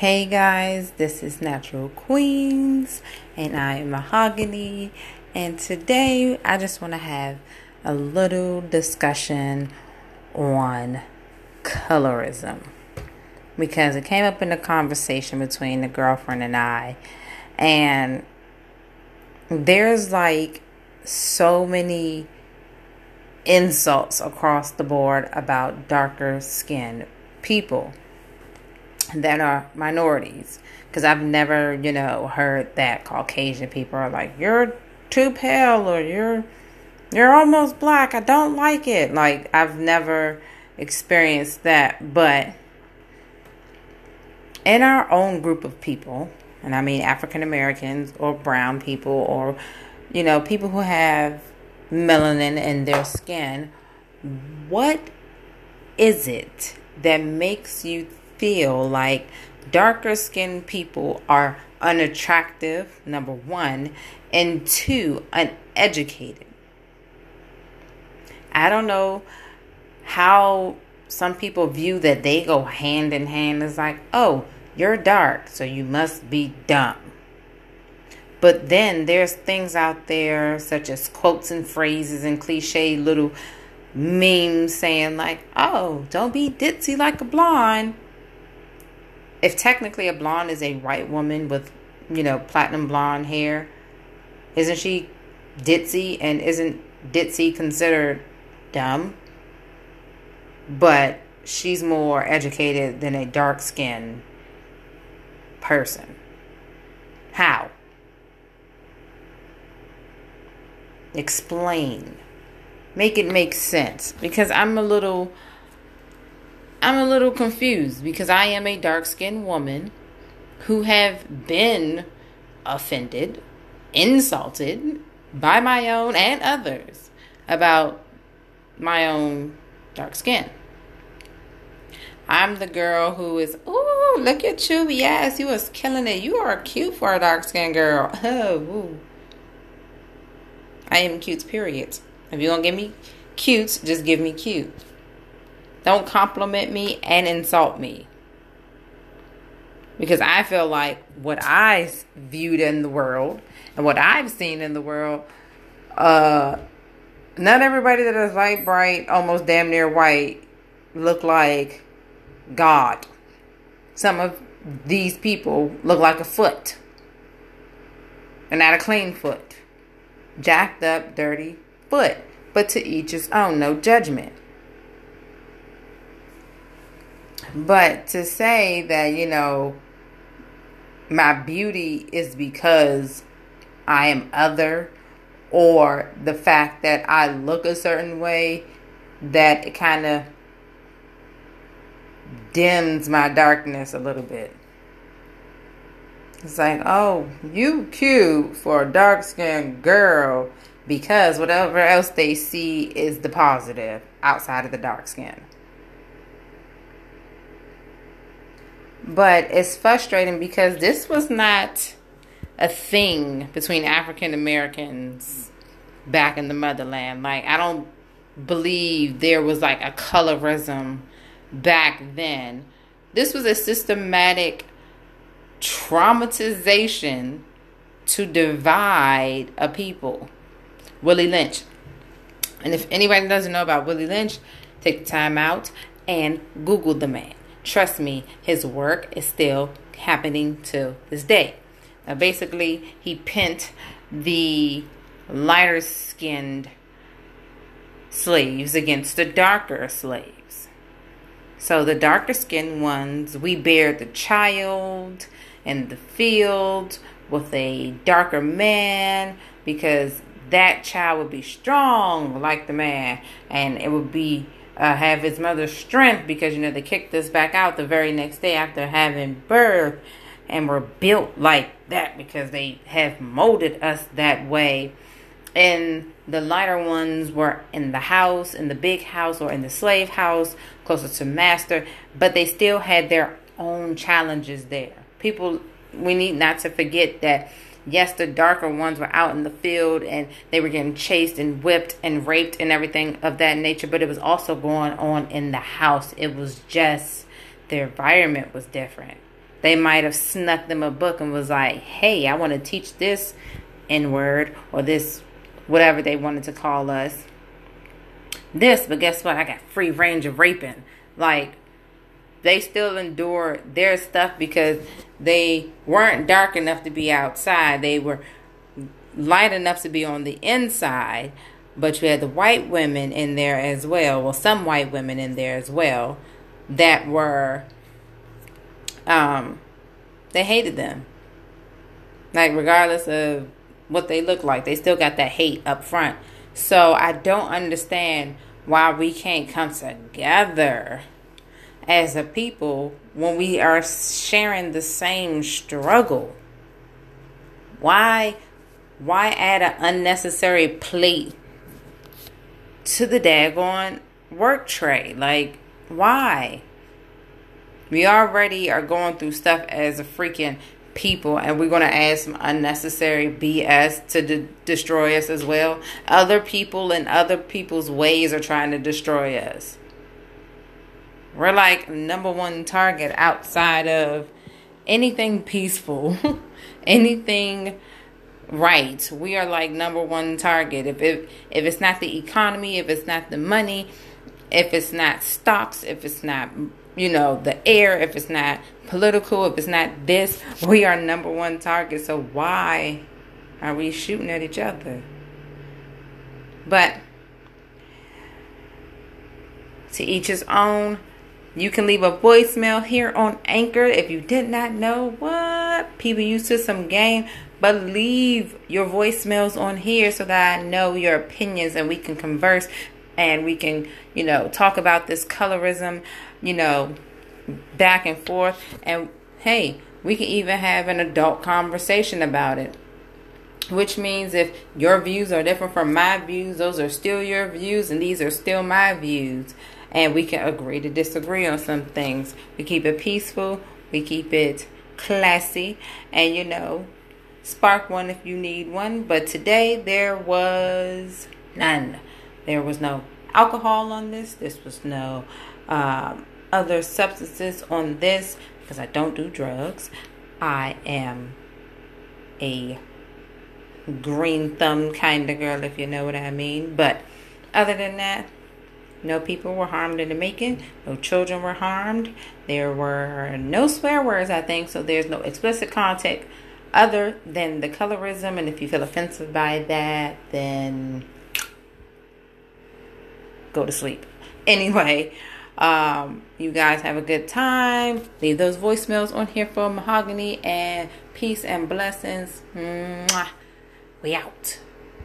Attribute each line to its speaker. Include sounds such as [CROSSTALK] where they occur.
Speaker 1: Hey guys, this is Natural Queens, and I am Mahogany. And today I just want to have a little discussion on colorism because it came up in a conversation between the girlfriend and I, and there's like so many insults across the board about darker skinned people that are minorities. Because I've never, you know, heard that Caucasian people are like, you're too pale or you're you're almost black. I don't like it. Like I've never experienced that, but in our own group of people, and I mean African Americans or brown people or you know, people who have melanin in their skin, what is it that makes you feel like darker skinned people are unattractive, number one, and two, uneducated. I don't know how some people view that they go hand in hand. It's like, oh, you're dark, so you must be dumb. But then there's things out there such as quotes and phrases and cliche little memes saying like, "Oh, don't be ditzy like a blonde." If technically a blonde is a white woman with, you know, platinum blonde hair, isn't she ditzy and isn't ditzy considered dumb? But she's more educated than a dark skinned person. How? Explain. Make it make sense. Because I'm a little I'm a little confused because I am a dark skinned woman who have been offended, insulted by my own and others about my own dark skin. I'm the girl who is, ooh, look at you. Yes, you was killing it. You are cute for a dark skinned girl. Oh, [LAUGHS] ooh. I am cute, period. If you're going to give me cute, just give me cute. Don't compliment me and insult me. Because I feel like what I viewed in the world and what I've seen in the world, uh, not everybody that is light, bright, almost damn near white look like God. Some of these people look like a foot. And not a clean foot. Jacked up, dirty foot. But to each his own, no judgment. But to say that, you know, my beauty is because I am other or the fact that I look a certain way that it kind of dims my darkness a little bit. It's like, oh, you cute for a dark skinned girl because whatever else they see is the positive outside of the dark skin. But it's frustrating because this was not a thing between African Americans back in the motherland. Like, I don't believe there was like a colorism back then. This was a systematic traumatization to divide a people. Willie Lynch. And if anybody doesn't know about Willie Lynch, take the time out and Google the man. Trust me, his work is still happening to this day. Now, basically, he pent the lighter skinned slaves against the darker slaves. So, the darker skinned ones, we bear the child in the field with a darker man because that child would be strong like the man and it would be uh, have his mother's strength because you know they kicked us back out the very next day after having birth and were built like that because they have molded us that way. And the lighter ones were in the house in the big house or in the slave house closer to master but they still had their own challenges there. People we need not to forget that yes, the darker ones were out in the field and they were getting chased and whipped and raped and everything of that nature, but it was also going on in the house. It was just the environment was different. they might have snuck them a book and was like, hey, I want to teach this N word or this whatever they wanted to call us. This, but guess what? I got free range of raping. Like, they still endure their stuff because they weren't dark enough to be outside. They were light enough to be on the inside, but you had the white women in there as well. Well, some white women in there as well that were um they hated them. Like regardless of what they look like, they still got that hate up front. So I don't understand why we can't come together as a people when we are sharing the same struggle. Why why add an unnecessary plate to the daggone work tray? Like why? We already are going through stuff as a freaking people and we're going to add some unnecessary BS to de- destroy us as well. Other people and other people's ways are trying to destroy us. We're like number one target outside of anything peaceful, [LAUGHS] anything right. We are like number one target. If it, if it's not the economy, if it's not the money, if it's not stocks, if it's not you know the air, if it's not political, if it's not this, [LAUGHS] we are number one target. So why are we shooting at each other? But to each his own. You can leave a voicemail here on Anchor if you did not know what people used to some game, but leave your voicemails on here so that I know your opinions and we can converse and we can, you know, talk about this colorism, you know, back and forth. And hey, we can even have an adult conversation about it. Which means if your views are different from my views, those are still your views, and these are still my views and we can agree to disagree on some things. We keep it peaceful, we keep it classy, and you know, spark one if you need one. But today there was none. There was no alcohol on this, this was no um, other substances on this because I don't do drugs. I am a green thumb kind of girl, if you know what I mean. But other than that, no people were harmed in the making. No children were harmed. There were no swear words, I think, so there's no explicit content other than the colorism. And if you feel offensive by that, then go to sleep. [LAUGHS] Anyway, um, you guys have a good time. Leave those voicemails on here for Mahogany and peace and blessings. Mwah. We out.